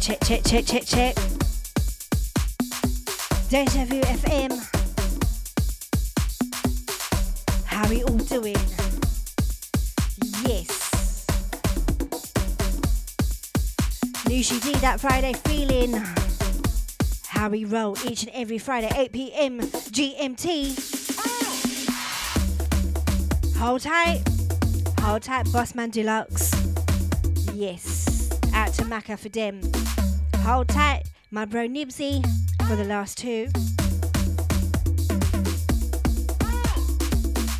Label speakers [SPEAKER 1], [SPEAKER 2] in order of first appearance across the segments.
[SPEAKER 1] Check, check, check, check, check. Deja Vu FM. How we all doing? Yes. Noushii D, that Friday feeling. How we roll each and every Friday, 8 p.m. GMT. Hold tight. Hold tight, Bossman Deluxe. Yes. Out to Macca for them. Hold tight, my bro Nibsy for the last two.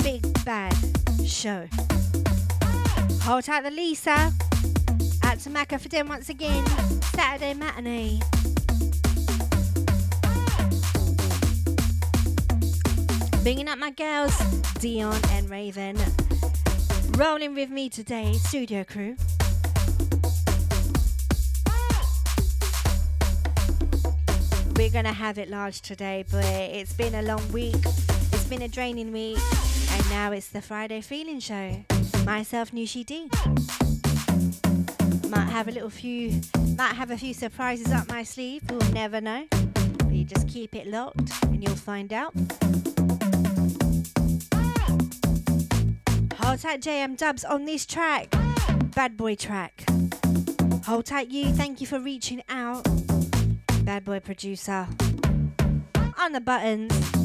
[SPEAKER 1] Big bad show. Hold tight the Lisa. Out to Macca for them once again. Saturday matinee. Bringing up my girls, Dion and Raven. Rolling with me today, studio crew. We're gonna have it large today, but it's been a long week. It's been a draining week, and now it's the Friday Feeling Show. Myself, Noushii D. Might have a little few, might have a few surprises up my sleeve. We'll never know. But you just keep it locked, and you'll find out. Hold tight, JM Dubs on this track, Bad Boy track. Hold tight, you. Thank you for reaching out. Bad Boy producer on the buttons.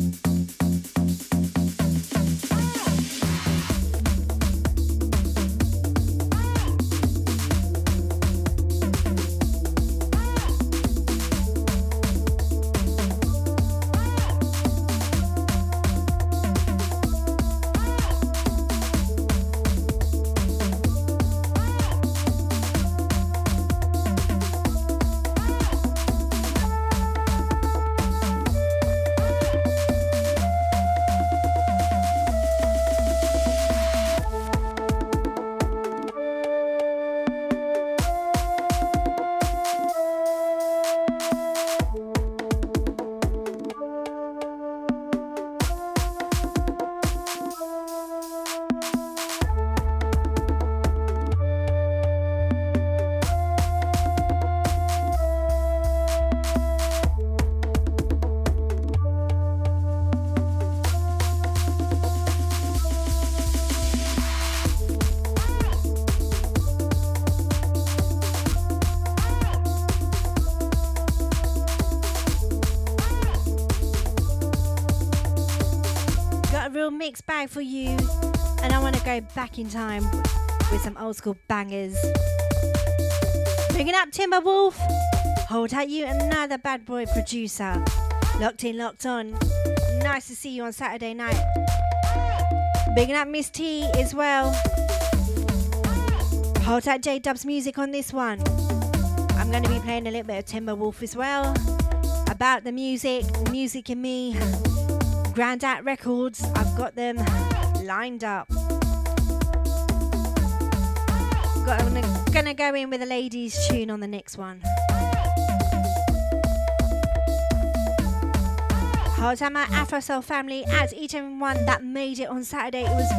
[SPEAKER 1] For you, and I want to go back in time with some old school bangers. Bringing up Timberwolf, hold tight you, another bad boy producer. Locked in, locked on. Nice to see you on Saturday night. Bigging up Miss T as well. Hold tight J Dub's music on this one. I'm going to be playing a little bit of Timberwolf as well. About the music, music and me. Grandad Records, I've got them lined up. Got, I'm gonna, go in with a ladies' tune on the next one. My Afro Soul family, as each and one that made it on Saturday, it was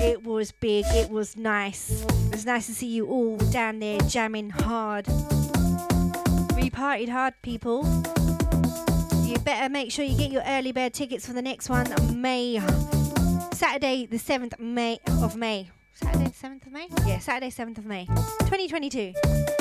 [SPEAKER 1] it was big, it was nice. It was nice to see you all down there jamming hard. We partied hard, people. You better make sure you get your early bird tickets for the next one, May Saturday, the seventh May of May. Saturday, seventh of May. Yeah, Saturday, seventh of May, 2022.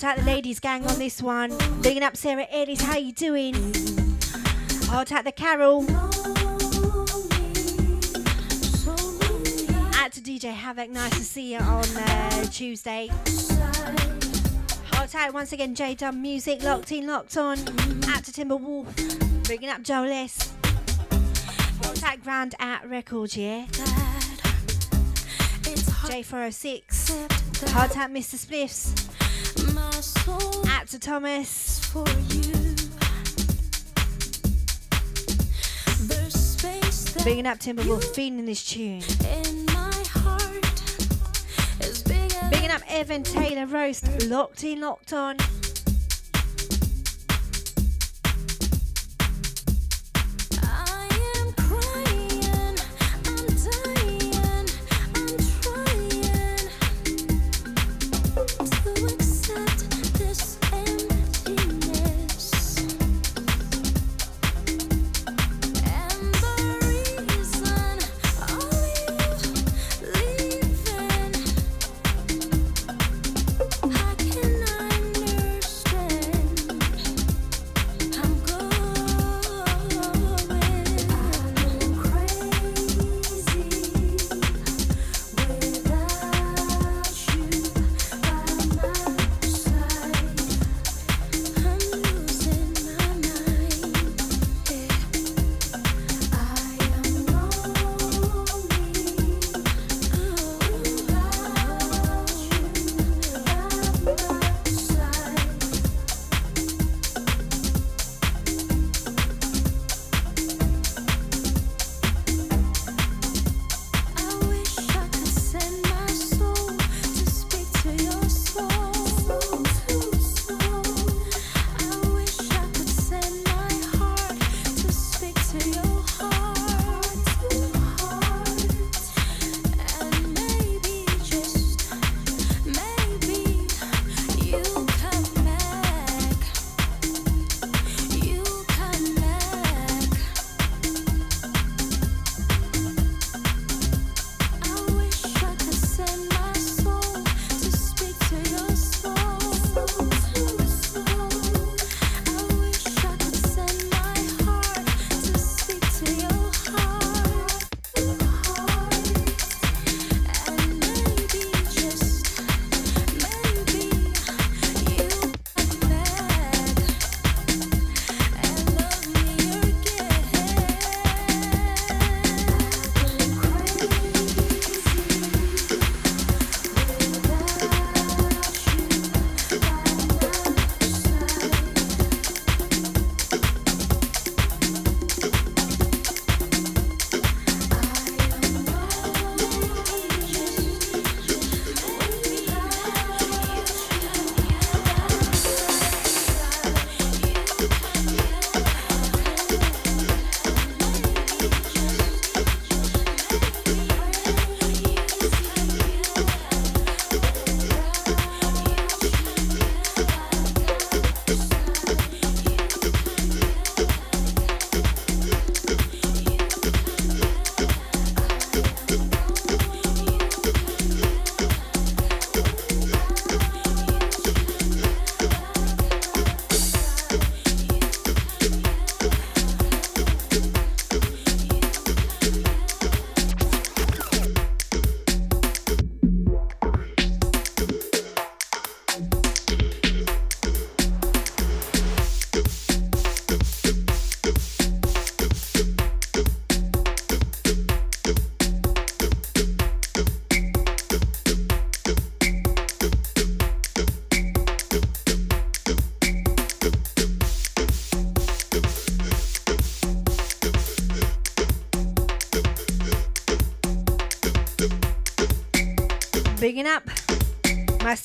[SPEAKER 2] Hold out the ladies gang on this one. Bigging up Sarah Ellis, how you doing? Hold out the Carol. Out to DJ Havoc, nice to see you on uh, Tuesday. Hold tight once again, J Dub Music, locked in, locked on. Out to Timberwolf, bringing up Joe Less. Hold tight, Grand at Records, yeah. J406. Hold tight, Mr. Spliffs. Out to Thomas. For you. Bigging up Timberwolf, feeling this tune. Bigging up Evan Taylor Roast, locked in, locked on.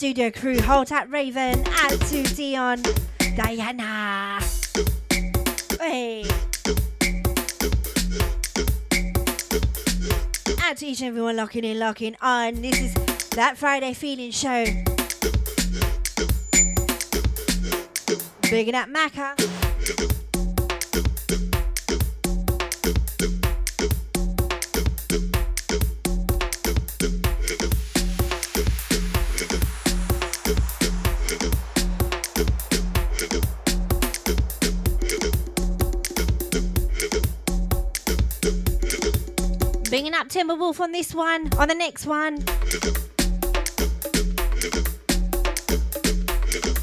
[SPEAKER 1] Studio crew, Hold at Raven, out to Dion, Diyana. Hey. Out to each and everyone locking in, locking on. This is that Friday feeling show. Bigging up Macca. Timberwolf on this one, on the next one.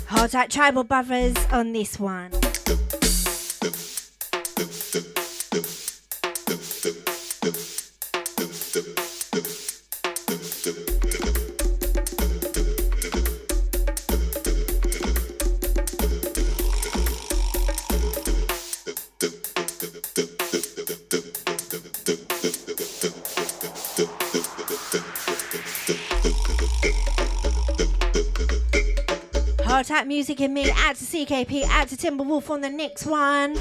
[SPEAKER 1] Hold tight Tribal Brothers on this one. Tap Music in me. Out to CKP, out to Timberwolf on the next one.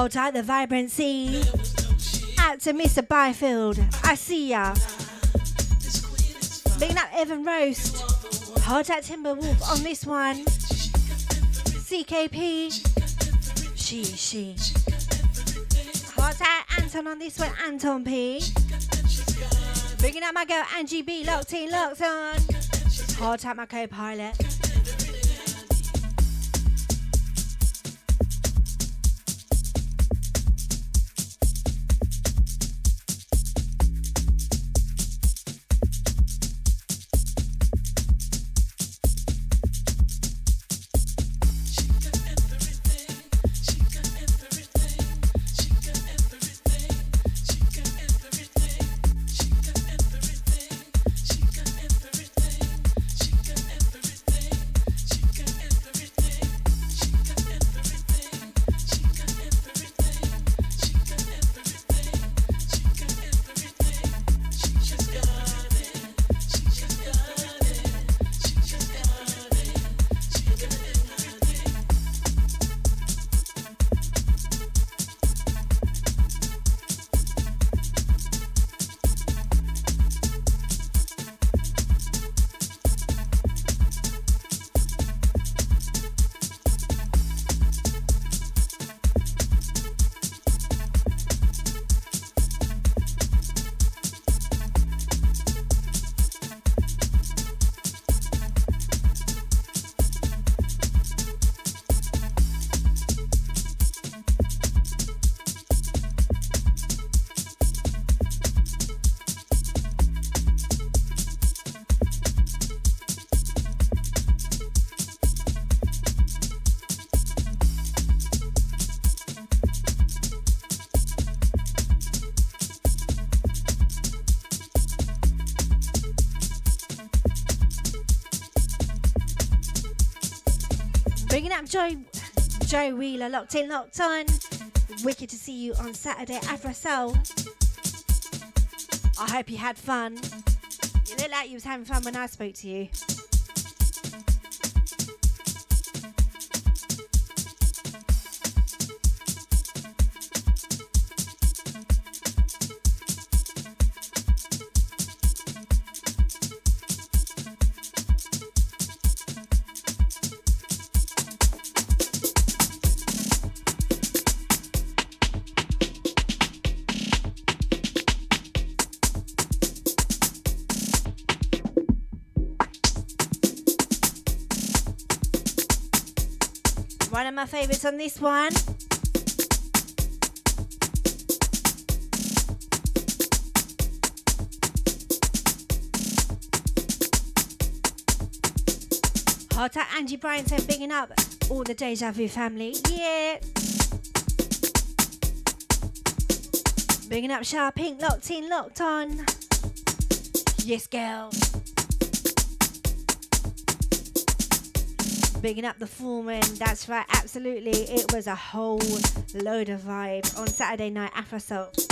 [SPEAKER 1] Hold tight the vibrancy. Out to Mr. Byfield. I see ya. Big up Evan Roast. Hold tight Timberwolf on this one. CKP. She, she. Hold tight Anton on this one. Anton P. Bringing up my girl Angie B. Locked in, locked on. Hold tight my co-pilot.
[SPEAKER 3] Bigging Joe, Joe Wheeler, locked in, locked on. Wicked to see you on Saturday, Afro Soul. I hope you had fun. You look like you was having fun when I spoke to you. Of favourites on this one. Hot at Angie Bryan said, bigging up all the Deja Vu family. Yeah. Bigging up Sharp Pink, locked in, locked on. Yes, girl. Bigging up the foreman, that's right, absolutely. It was a whole load of vibe on Saturday night Afro Soul.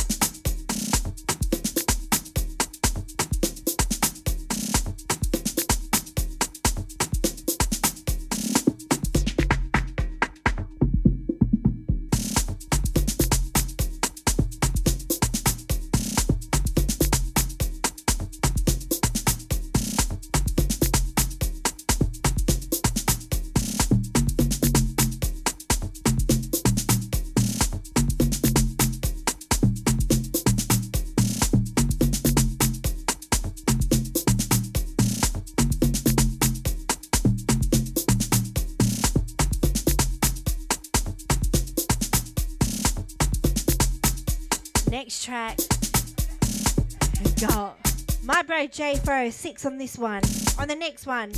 [SPEAKER 3] J Fro, six on this one. On the next one,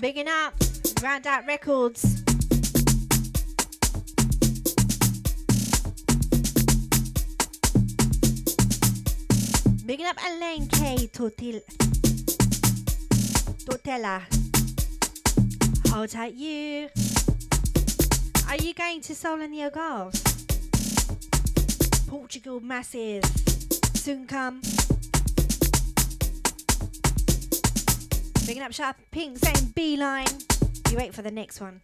[SPEAKER 3] bigging up, Round Out Records. Bigging up Elaine K. Tortil- Tortella. Hold tight, you. Are you going to the Algarve? Portugal massive. Soon come. Picking up Sharp Pink saying beeline. You wait for the next one.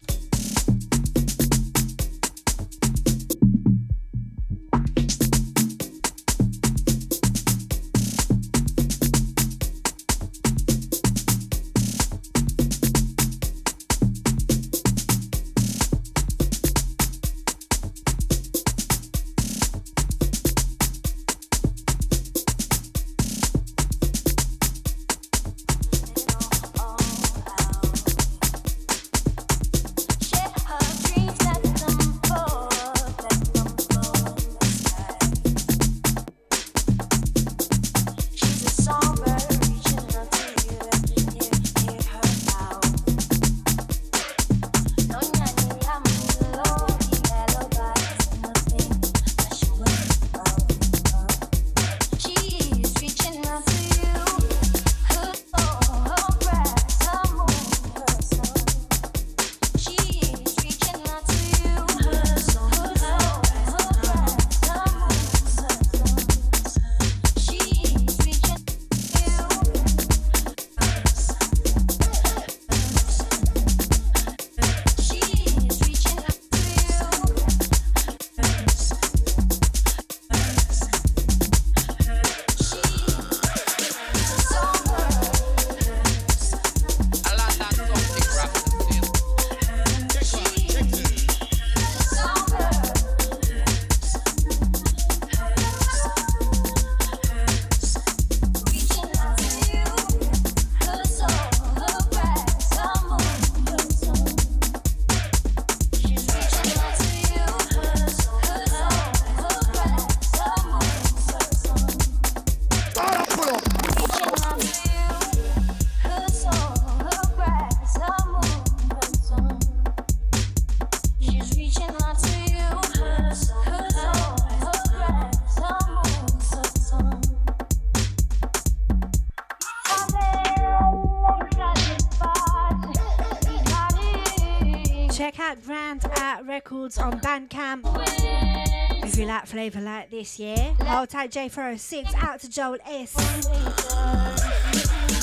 [SPEAKER 1] On Bandcamp. If you like flavour like this, yeah. Hold tight J406, out to Joel S.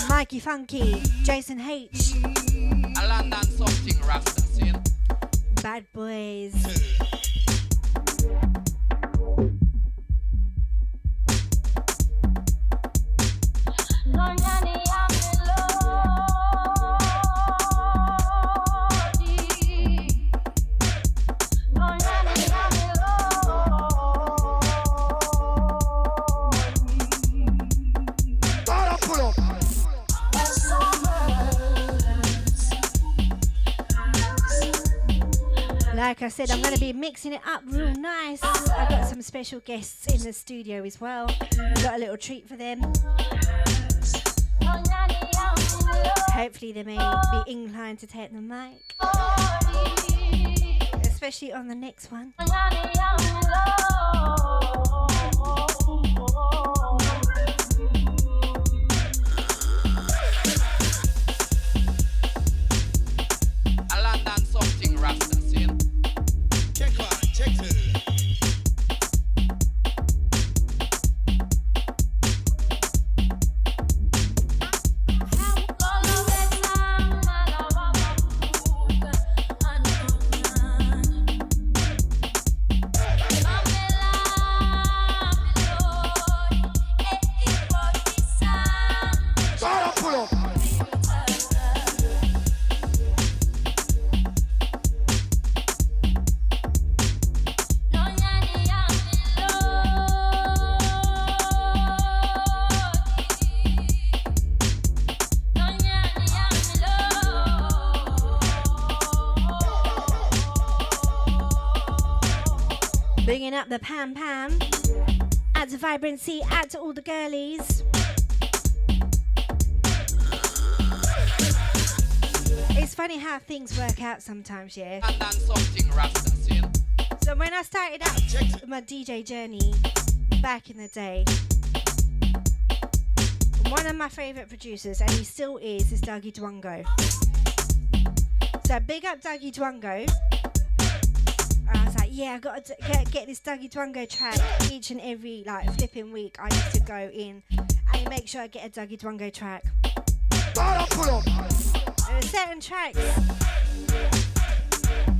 [SPEAKER 1] Mikey Funky, Jason H. mixing it up real nice. I've got some special guests in the studio as well. I've got a little treat for them. Hopefully, they may be inclined to take the mic, especially on the next one. The Pam Pam. Add to vibrancy, add to all the girlies. It's funny how things work out sometimes, yeah. So when I started out my DJ journey back in the day, one of my favourite producers, and he still is, is Dougie Dwango. So big up Dougie Dwango yeah, I got to get, get this Dougie Dwango track each and every like flipping week. I used to go in and make sure I get a Dougie Dwango track. There are certain tracks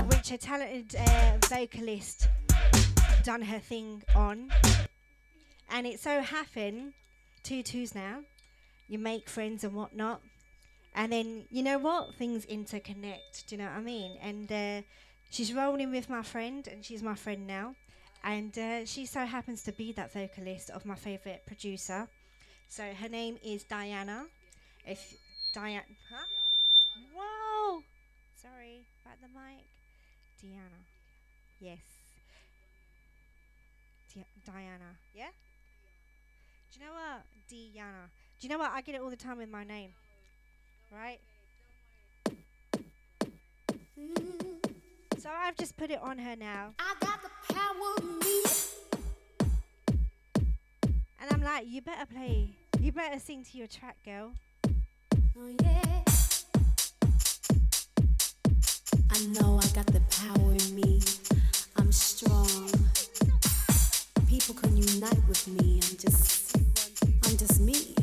[SPEAKER 1] which a talented uh, vocalist done her thing on, and it so happened two twos now. You make friends and whatnot, and then you know what things interconnect. Do you know what I mean? And uh, She's rolling with my friend, and she's my friend now. And uh, she so happens to be that vocalist of my favourite producer. So her name is Diyana. If Diana, huh? Whoa! Sorry about the mic. Diana. Yes. Di- Diana. Yeah? Do you know what? Diana. Do you know what? I get it all the time with my name. Right? So I've just put it on her now. I got the power in me. And I'm like, you better play. You better sing to your track, girl. Oh, yeah. I know I got the power in me. I'm strong. People can unite with me. I'm just, I'm just me.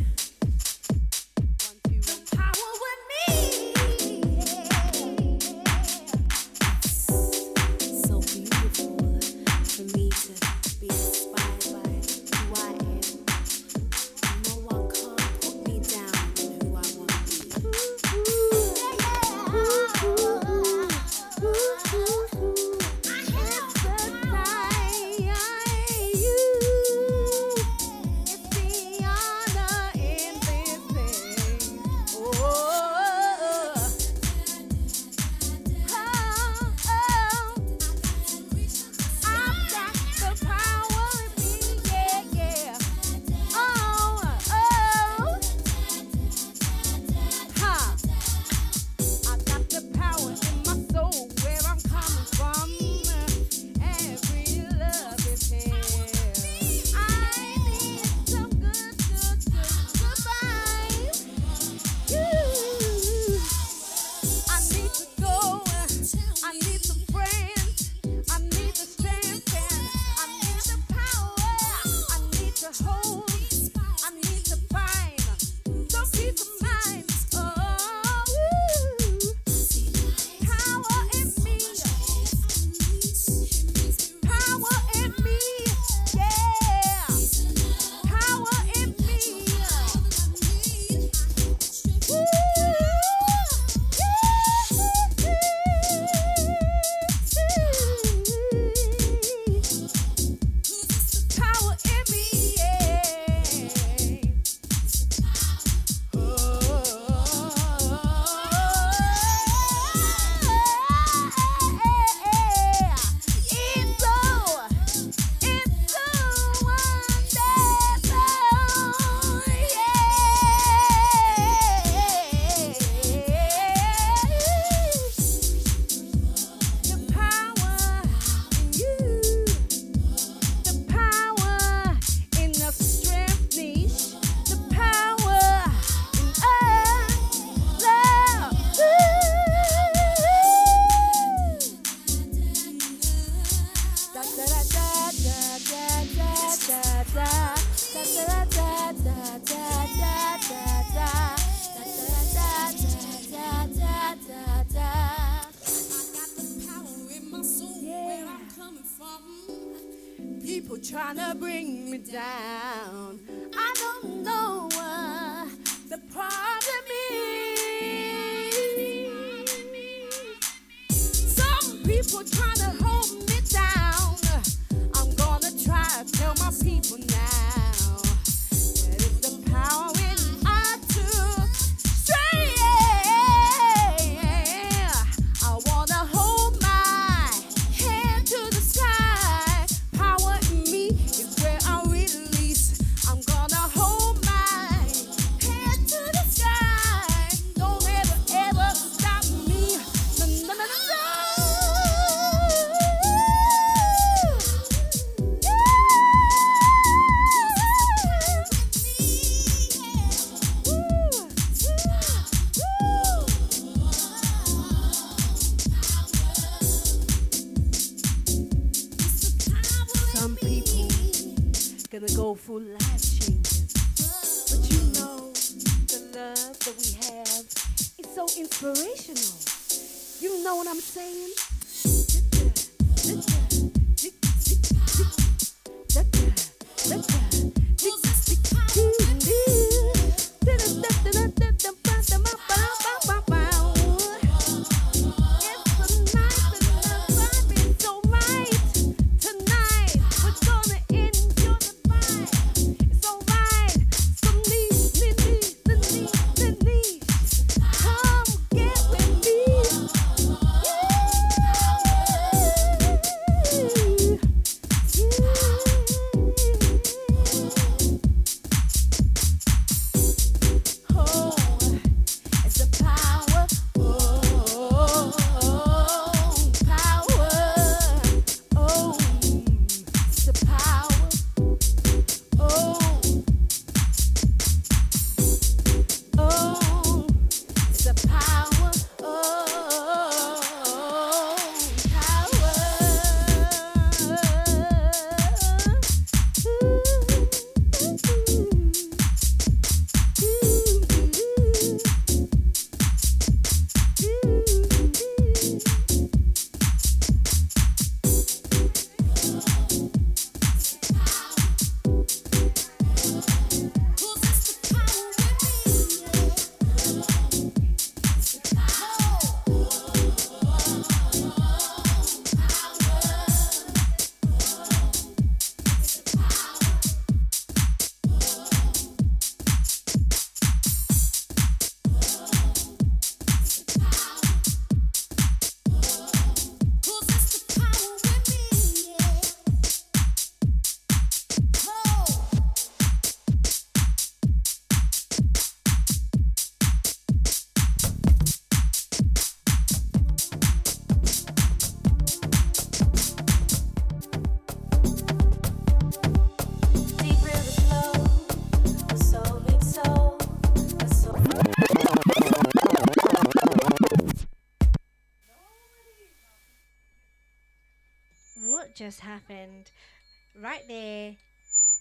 [SPEAKER 1] Right there.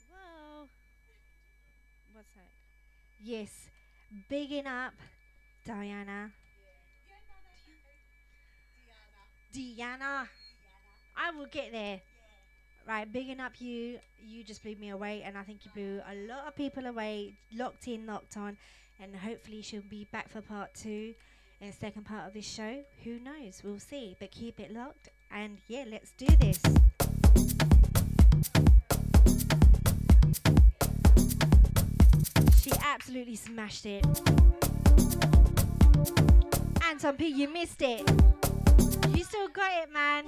[SPEAKER 1] Whoa. What's that? Yes. Bigging up Diyana. Diyana. I will get there. Right, bigging up you. You just blew me away, and I think you blew a lot of people away, locked in, locked on, and hopefully she'll be back for part two in the second part of this show. Who knows? We'll see. But keep it locked, and yeah, let's do this. She absolutely smashed it. Anton P, you missed it. You still got it, man.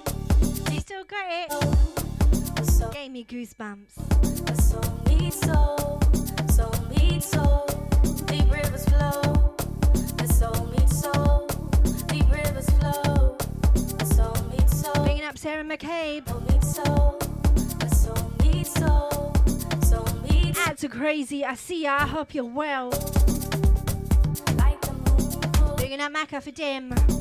[SPEAKER 1] You still got it.
[SPEAKER 2] soul,
[SPEAKER 1] Gave me goosebumps.
[SPEAKER 2] soul meets soul, soul meets soul. Deep rivers flow, soul meets soul. Deep rivers flow, soul meets soul.
[SPEAKER 1] Bringing up Sarah McCabe.
[SPEAKER 2] Soul meets soul,
[SPEAKER 1] Out to crazy. I see ya. I hope you're well.
[SPEAKER 2] like the moon pulls
[SPEAKER 1] Bringing up Macca for Dim.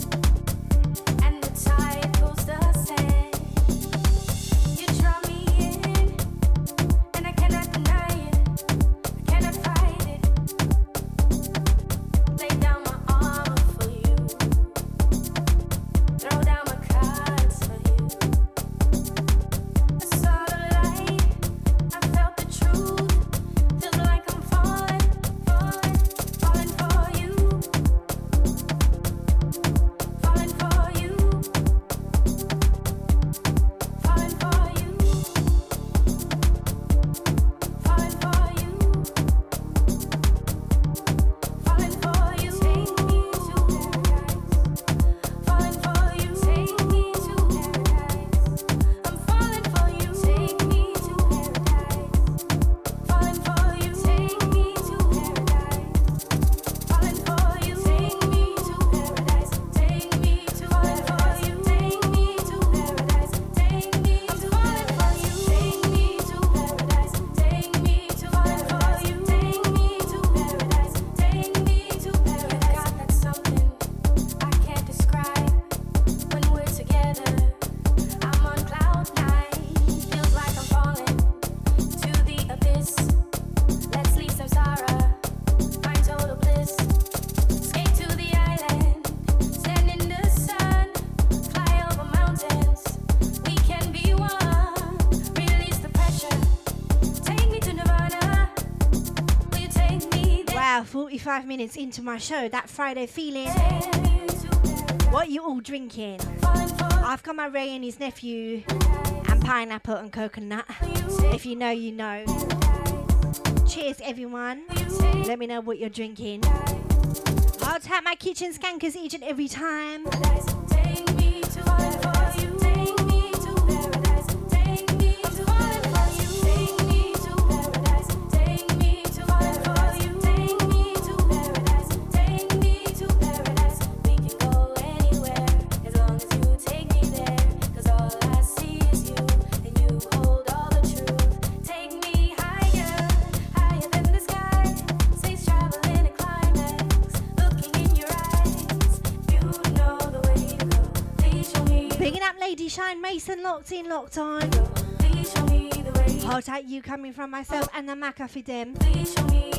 [SPEAKER 2] 25 minutes into my show, that Friday feeling. What you all drinking? I've got my Wray and his nephew, and pineapple and coconut. If you know, you know. Cheers, everyone. Let me know what you're drinking. I'll tap my kitchen skankers each and every time. locked in, locked on. Hot at you coming from myself and the McAfee
[SPEAKER 4] Dim.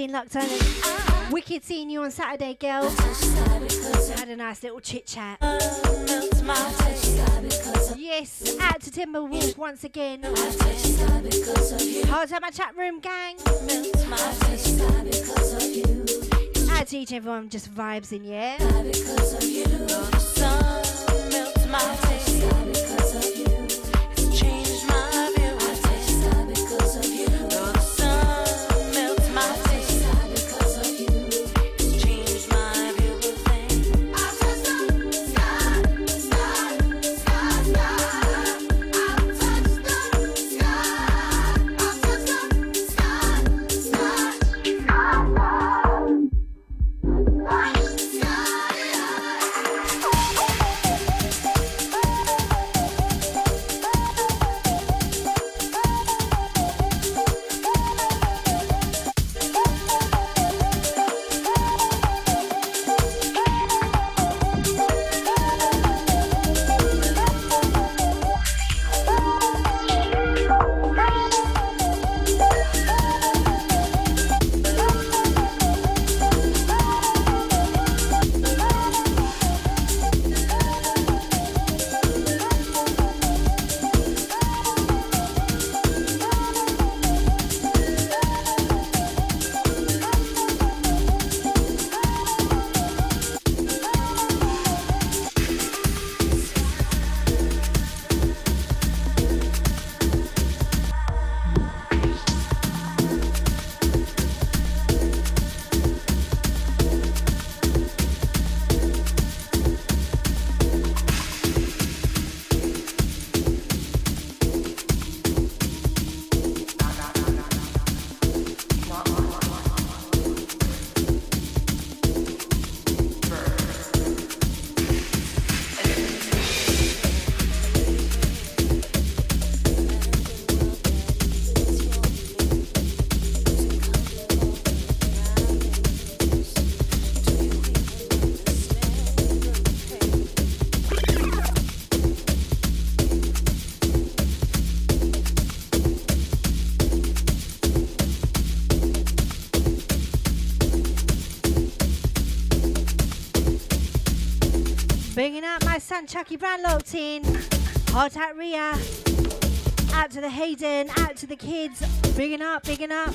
[SPEAKER 4] In, locked on. Wicked seeing you on Saturday, girl. Had a nice little chit chat. Yes, out to Timberwolf once again. Hold up my chat room, gang. Out to each everyone, just vibes in, yeah? Chucky Brown locked in. Hot at Ria. Out to the Hayden, out to the kids. Bigging up, bigging up.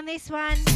[SPEAKER 1] On this one.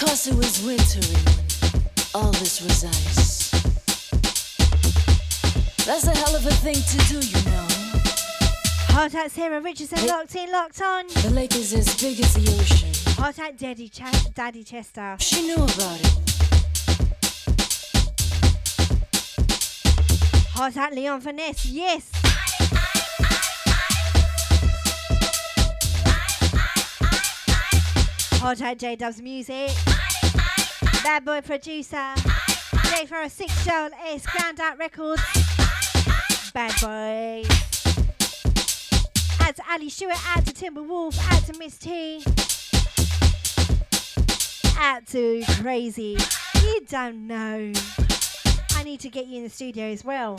[SPEAKER 4] Cause it was wintering all this was ice. That's a hell of a thing to do, you know.
[SPEAKER 1] Hot out Sarah Richardson, locked in, locked on.
[SPEAKER 4] The lake is as big as the ocean.
[SPEAKER 1] Hot out Daddy, Ch- Daddy Chester.
[SPEAKER 4] She knew about it.
[SPEAKER 1] Hot out Leon Finesse, yes. Hot J Dubs Music. Bad boy producer. J for a six Joel S. Ground Out Records. Bad boy. Add to Ali Stewart, add to Timberwolf, add to Miss T. Add to Crazy. You don't know. I need to get you in the studio as well.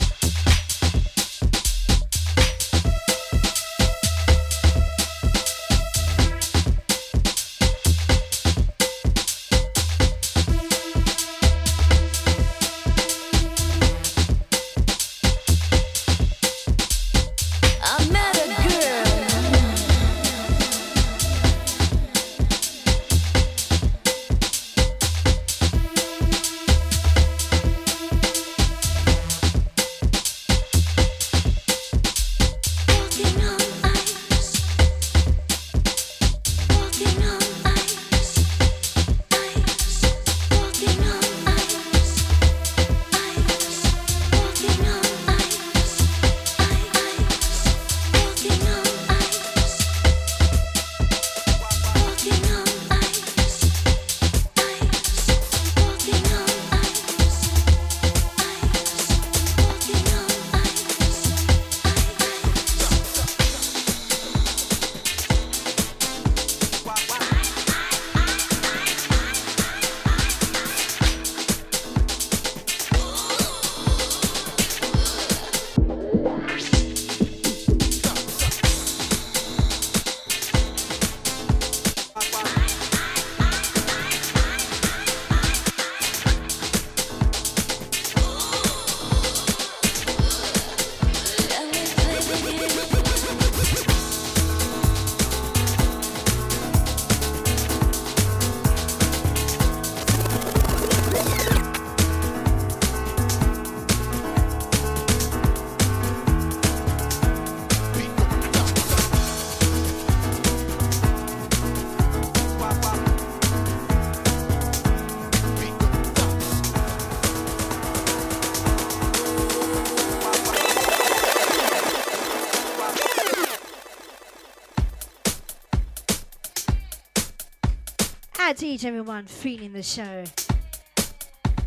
[SPEAKER 1] And everyone feeling the show.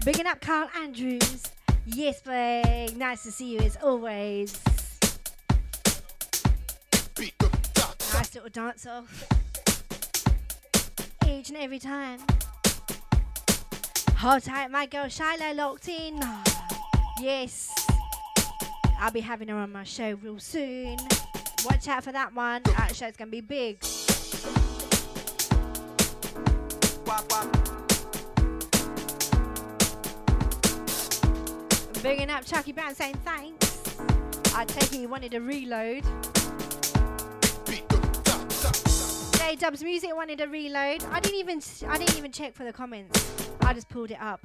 [SPEAKER 1] Bigging up Carl Andrews. Yes, babe. Nice to see you as always. Nice little dance off. Each and every time. Hold tight, my girl Shiloh locked in. Yes. I'll be having her on my show real soon. Watch out for that one. That show's gonna be big. Bigging up Chucky Brown saying thanks. I take it you wanted a reload. J Dubs Music wanted a reload. I didn't even I didn't even check for the comments. I just pulled it up.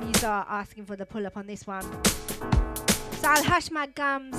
[SPEAKER 1] You are asking for the pull up on this one. So I'll hush my gums.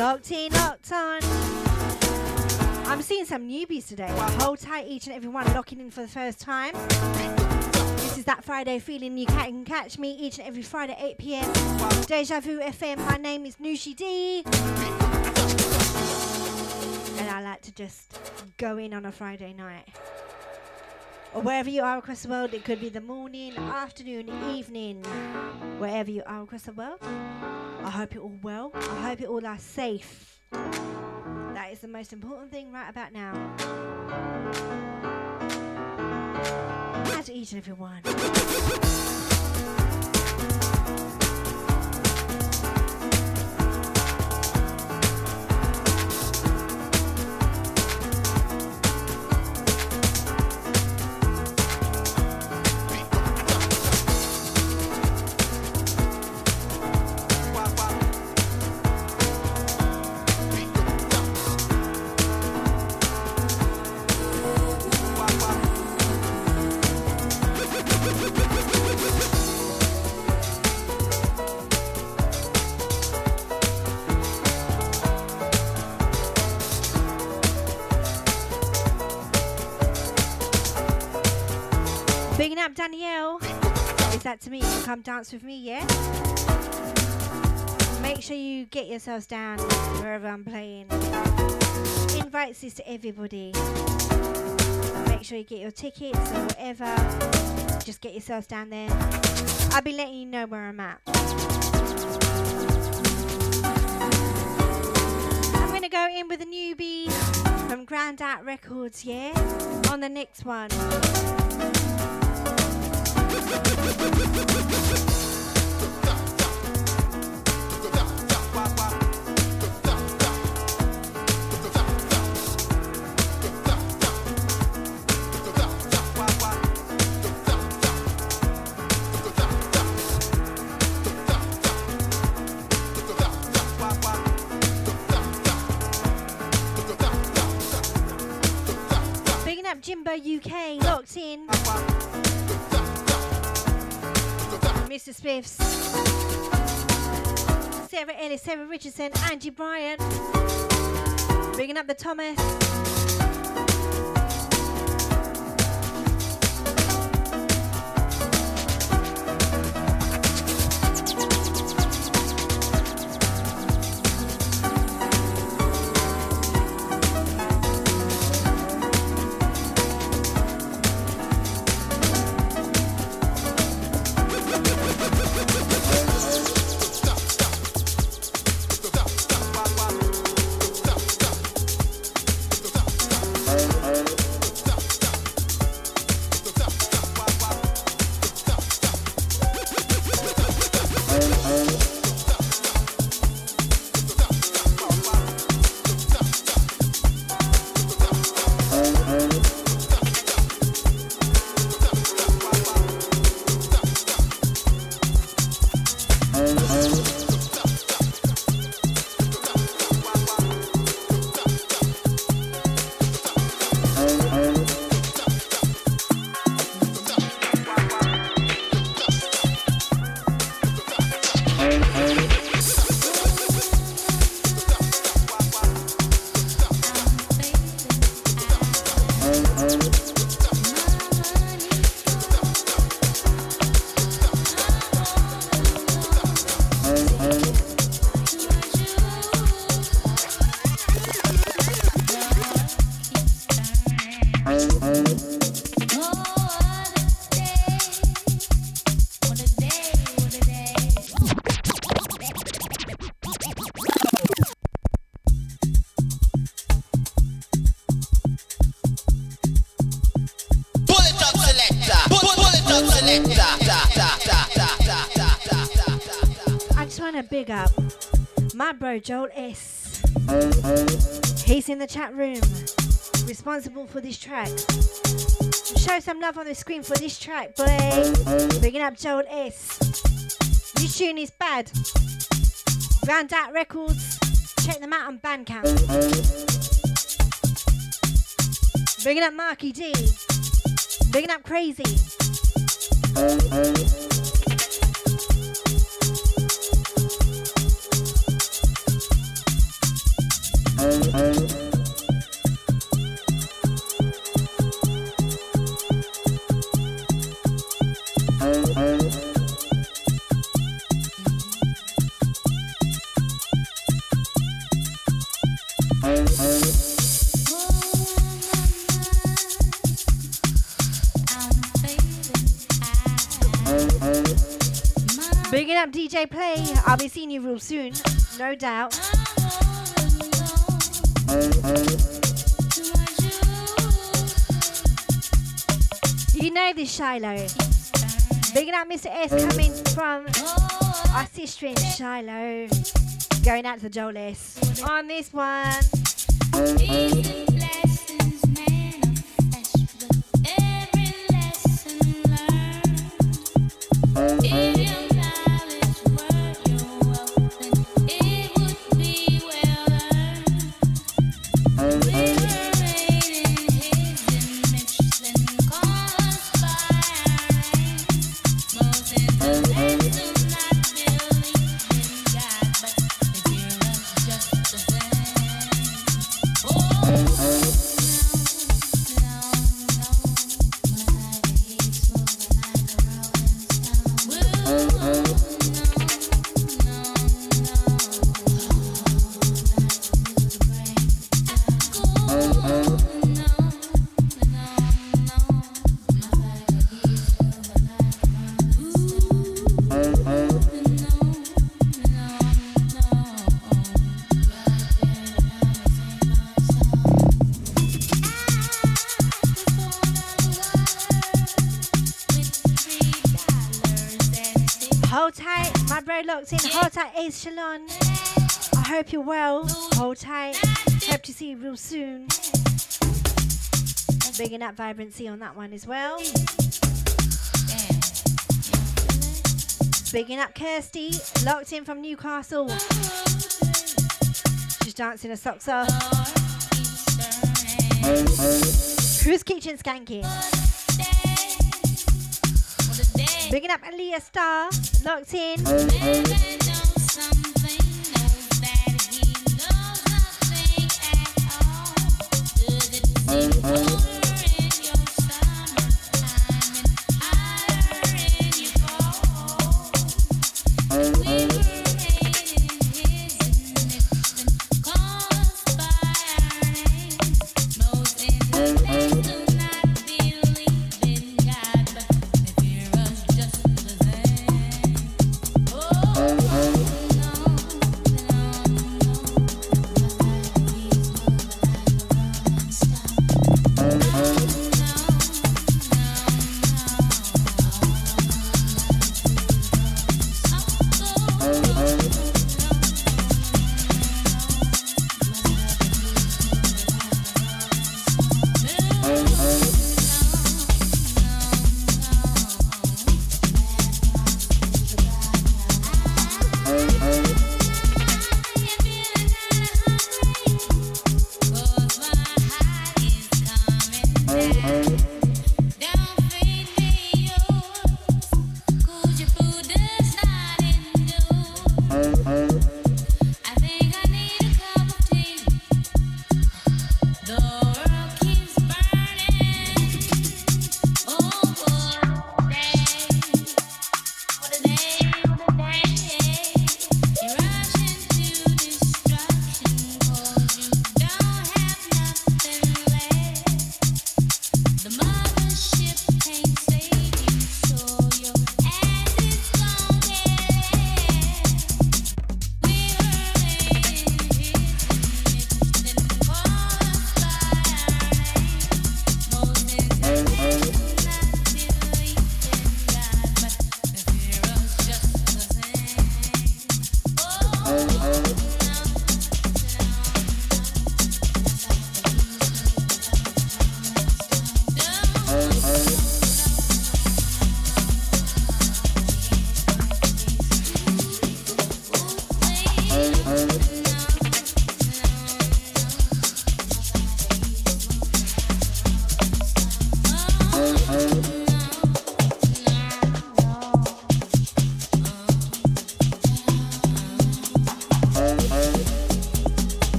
[SPEAKER 1] Locked in, locked on. I'm seeing some newbies today. Hold tight, each and every one locking in for the first time. This is that Friday feeling you can catch me each and every Friday 8 p.m. Deja Vu FM. My name is Noushii D. and I like to just go in on a Friday night. Or wherever you are across the world, it could be the morning, afternoon, evening, wherever you are across the world. I hope you're all well. I hope you all are safe. That is the most important thing right about now. As each and every one. Danielle. Is that to me? You can come dance with me, yeah? Make sure you get yourselves down wherever I'm playing. Invites this to everybody. Make sure you get your tickets or whatever. Just get yourselves down there. I'll be letting you know where I'm at. I'm gonna go in with a newbie from Grand Out Records, yeah? On the next one. Jimbo UK, locked in. Mr. Smiths. Sarah Ellis, Sarah Richardson, Angie Bryant. bringing up the Thomas. Joel S. He's in the chat room, responsible for this track. Show some love on the screen for this track, boy. Bigging up Joel S. This tune is bad. Round Out Records. Check them out on Bandcamp. Bigging up Marky D. Bigging up Crazy.
[SPEAKER 5] DJ Play. I'll be seeing you real soon, no doubt. You know this, Shiloh. Bigging up Mr. S coming from our sister in Shiloh. Going out to the Jolis on this one. Ace Shalon. I hope you're well. Hold tight. Hope to see you real soon. Bigging up vibrancy on that one as well. Bigging up Kirsty, locked in from Newcastle. She's dancing her socks off. Who's kitchen skanking? Bigging up Aaliyah Star, locked in.
[SPEAKER 6] Oh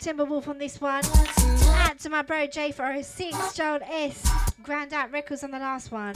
[SPEAKER 1] Timberwolf on this one. Out to my bro J406, Gerald S. Grand Out Records on the last one.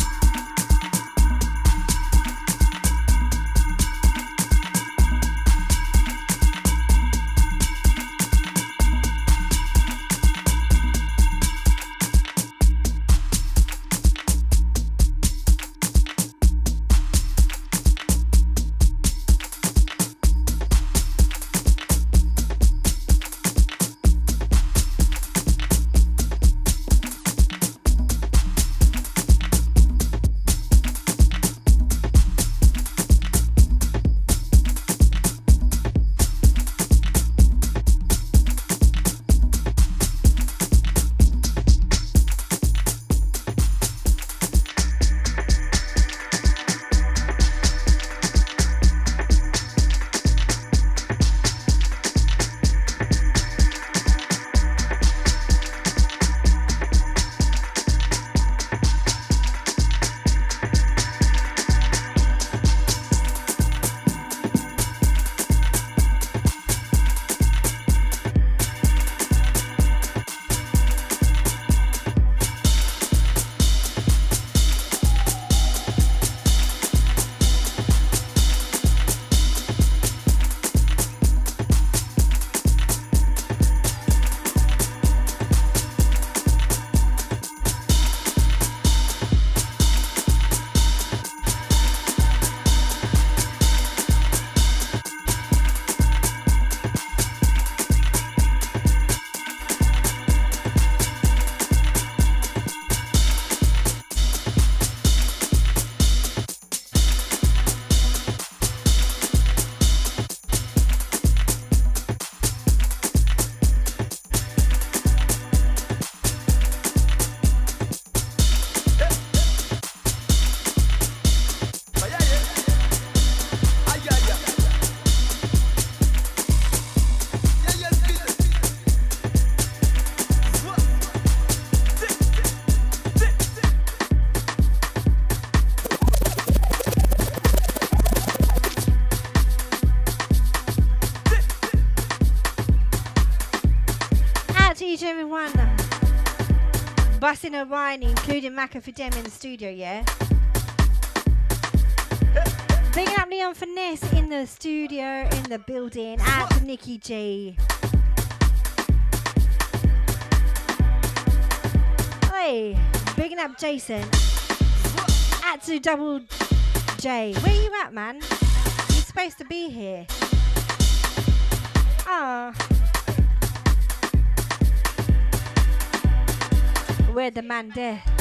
[SPEAKER 1] Busting a wine, including Macca for Dem in the studio, yeah? Picking up Leon Finesse in the studio, in the building. at Nikki G. Hey, bigging up Jason. At to Double J. Where you at, man? You're supposed to be here. Ah. Where the man there?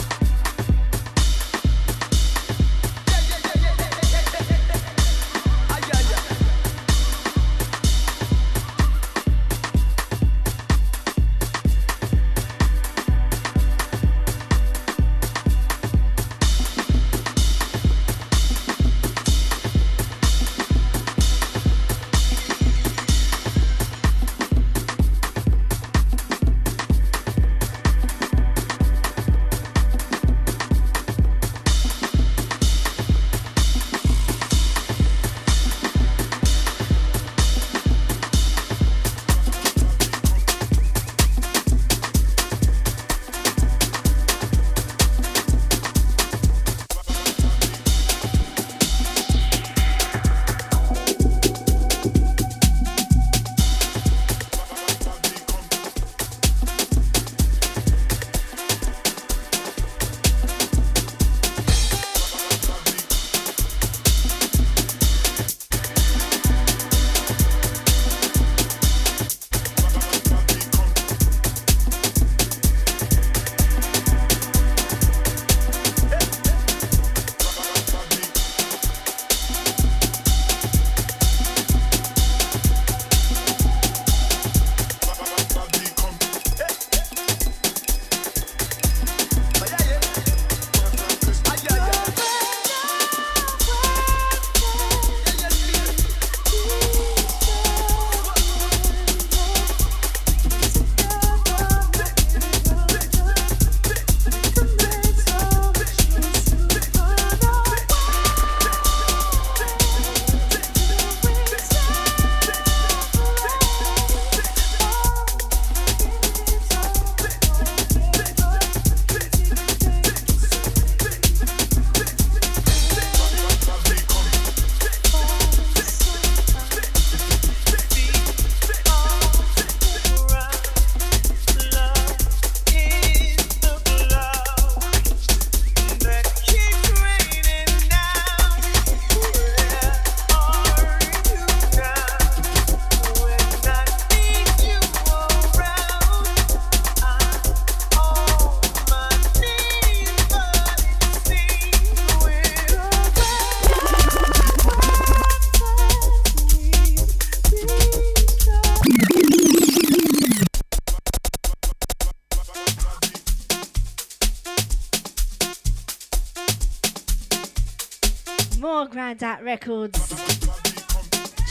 [SPEAKER 7] Records.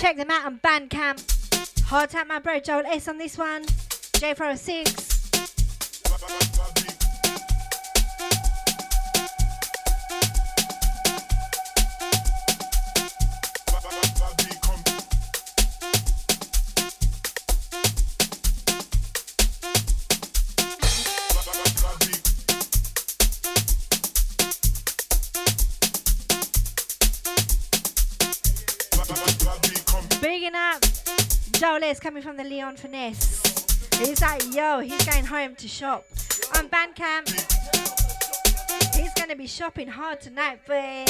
[SPEAKER 7] Check them out on Bandcamp. Hard tap my bro Joel S on this one. J406. Leon Finesse. He's like, yo, he's going home to shop. On Bandcamp. He's gonna be shopping hard tonight, boy.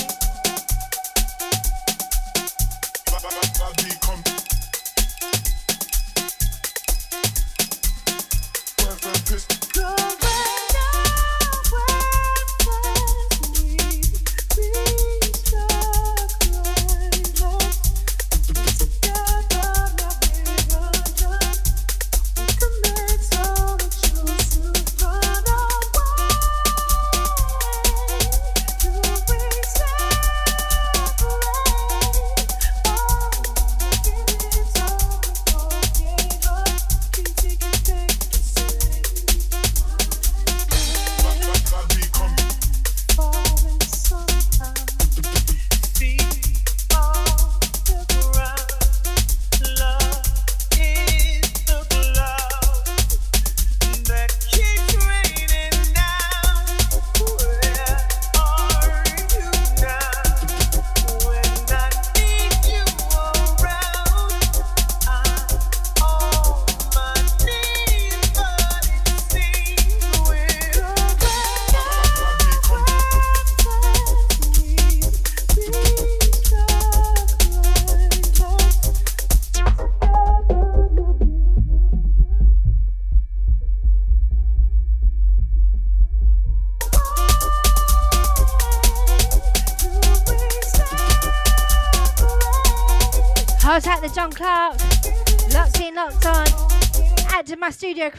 [SPEAKER 7] Add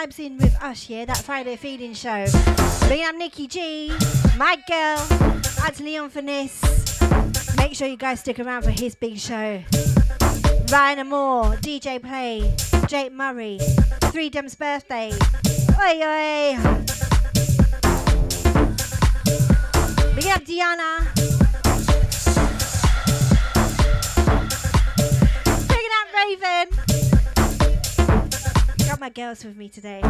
[SPEAKER 1] vibes in with us, yeah? That Friday feeling show. Big up Nikki G, my girl, to Leon Finesse. Make sure you guys stick around for his big show. Ryan Moore, DJ Play, Jake Murray, Freedom's birthday. Oi oi! Girls with me today.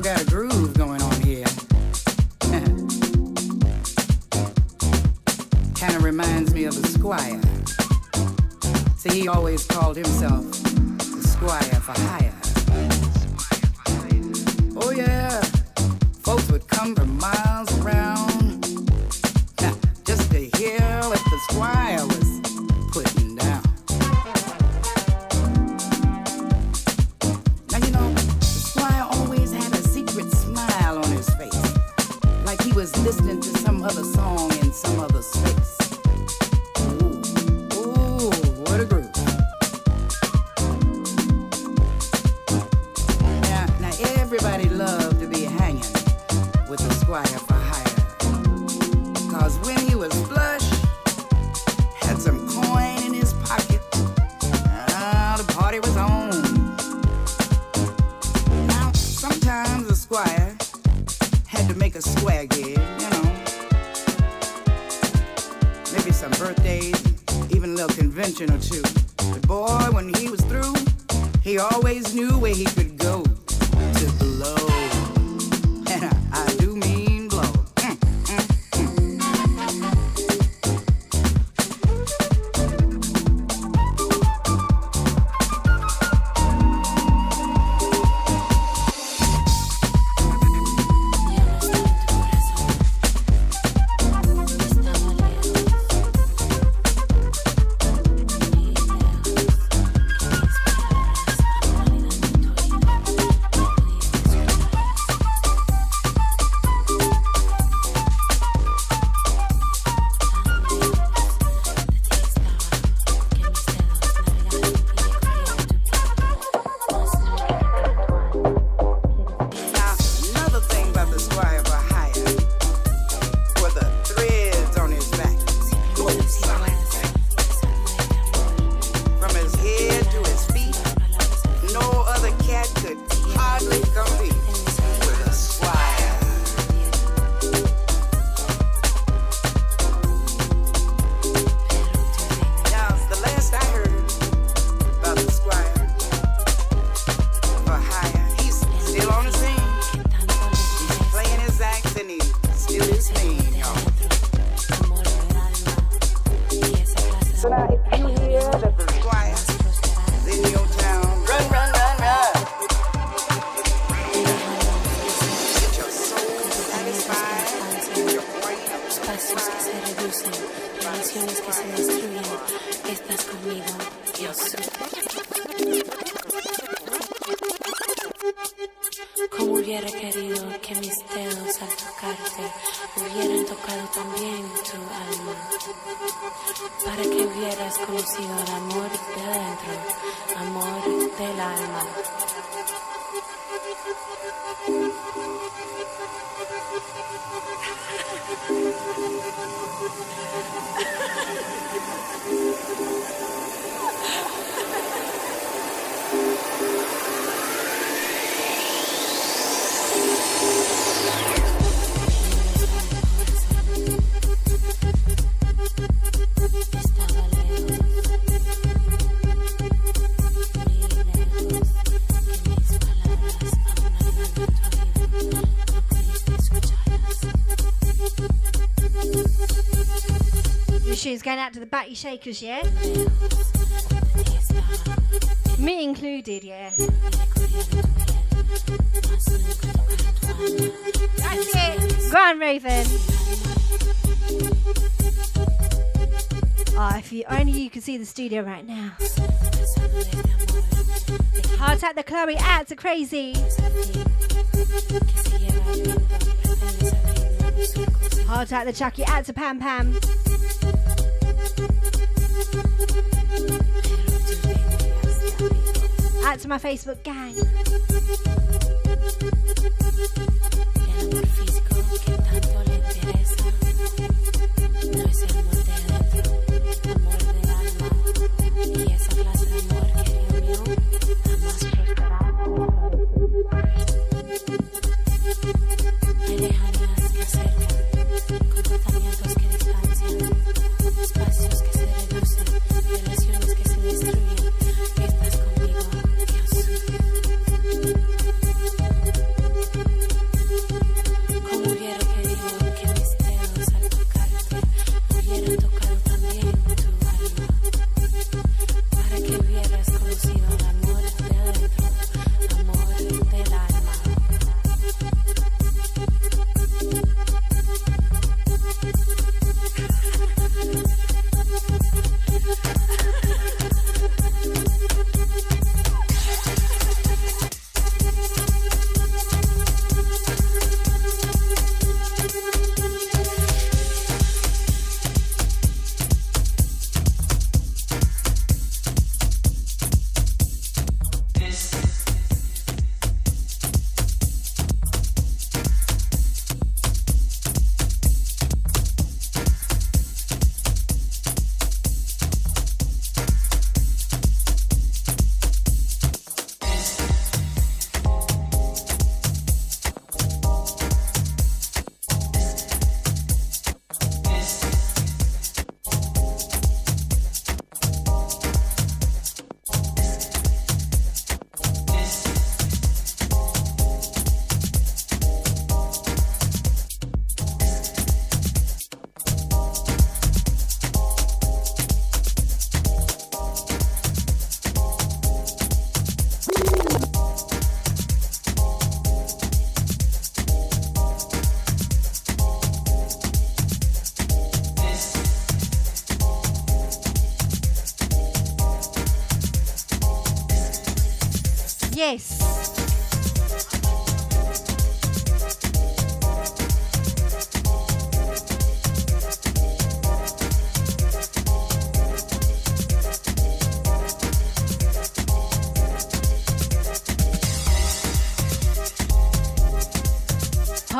[SPEAKER 8] Got Going
[SPEAKER 5] out to the batty shakers, yeah? Me included, yeah. That's it. Go on, Raven. Ah, oh, if you, only you could see the studio right now. Heart at the Chloe, ads are crazy. Heart at the Chucky, ads are Pam Pam. out to my Facebook gang.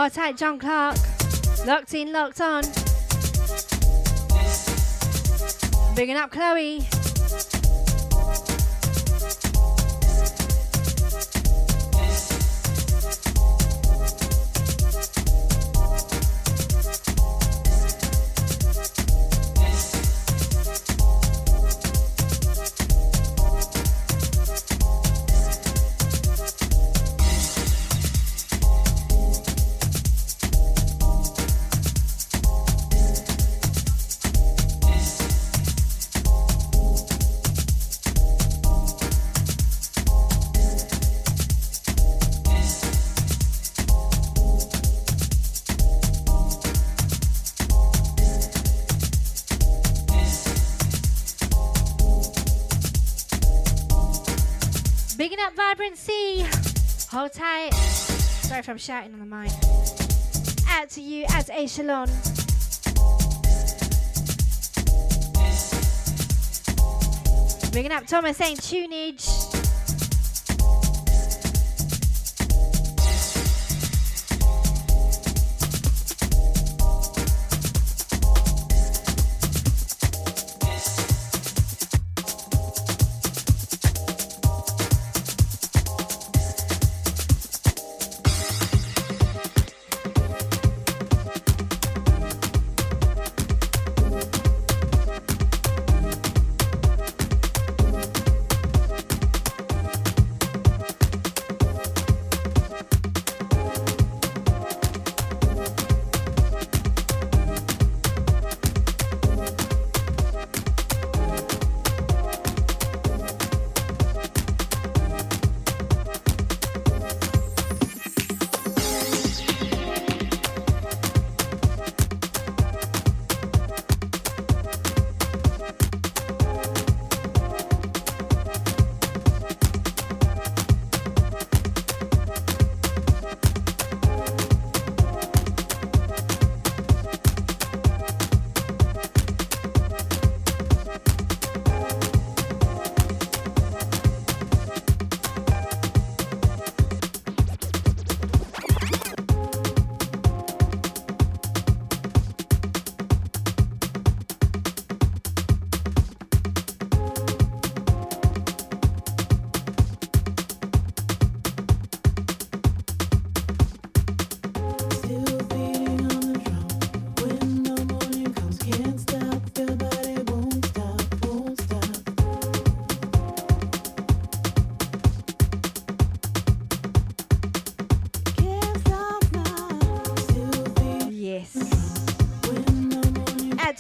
[SPEAKER 9] Hard tight, John Clark. Locked in, locked on. Bigging up Chloe. Sorry if I'm shouting on the mic. Out to you as a shalom. Bigging up Thomas saying tunage. Yes.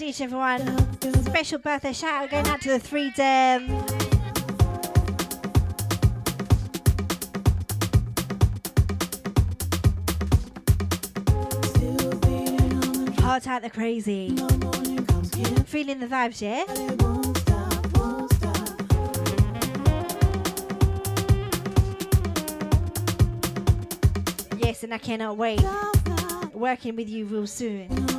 [SPEAKER 9] Each everyone. Special birthday shout out going out to the three dem. Heart out the crazy. Feeling the vibes, yeah? Yes, and I cannot wait. Working with you real soon.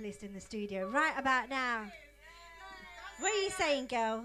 [SPEAKER 10] vocalist in the studio right about now. What are you saying, girl?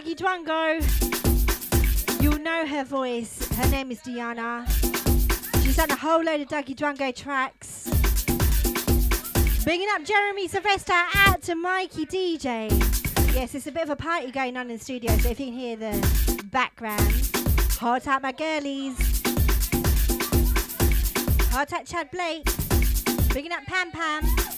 [SPEAKER 11] Know
[SPEAKER 1] Dwango, you'll know her voice. Her name is Diyana. She's done a whole load of Dougie Dwango tracks. Bringing up Jeremy Sylvester out to Mikey DJ. Yes, it's a bit of a party going on in the studio, so if you can hear the background. Hot out my girlies. Hot out Chad Blake. Bringing up Pam Pam.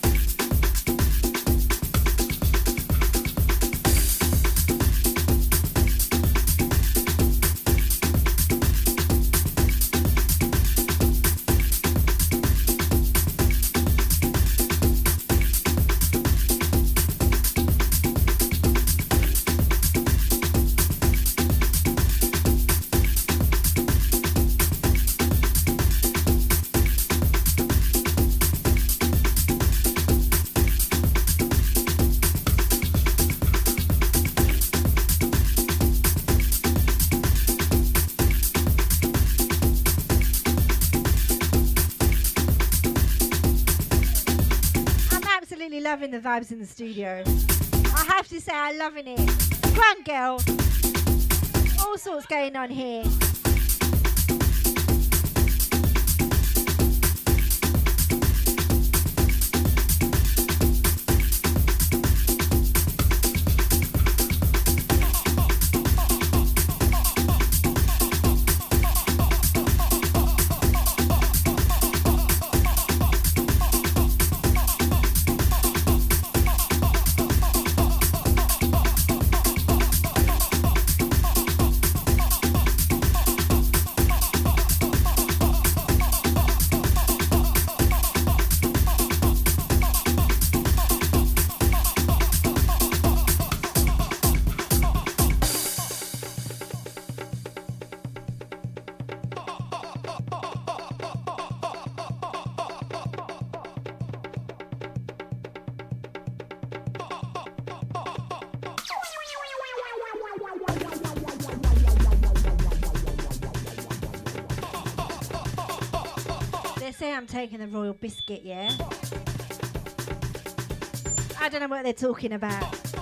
[SPEAKER 1] The vibes in the studio. I have to say, I'm loving it. Grand girl. All sorts going on here. I'm taking the royal biscuit, yeah? I don't know what they're talking about.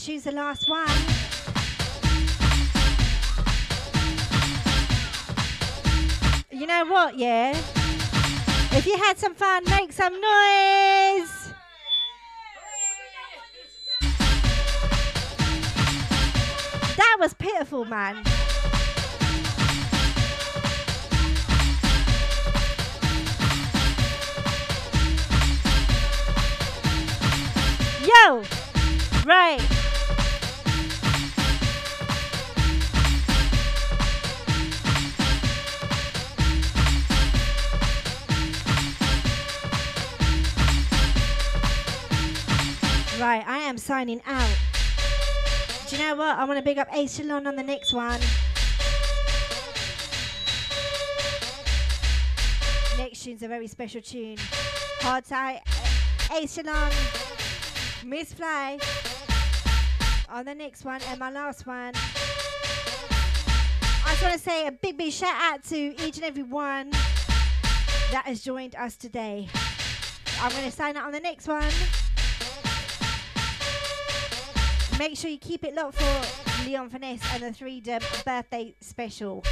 [SPEAKER 1] Tune's the last one. You know what, yeah? If you had some fun, make some noise! That was pitiful, man. Yo! Right. Signing out. Do you know what? I want to big up Echelon on the next one. Next tune's a very special tune. Hard tight, Echelon, Miss Fly. On the next one and my last one. I just want to say a big, big shout out to each and every one that has joined us today. I'm going to sign out on the next one. Make sure you keep it locked for Leon Finesse and the three Dub birthday special.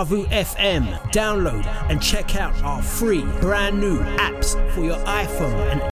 [SPEAKER 12] Deja Vu FM. Download and check out our free brand new apps for your iPhone and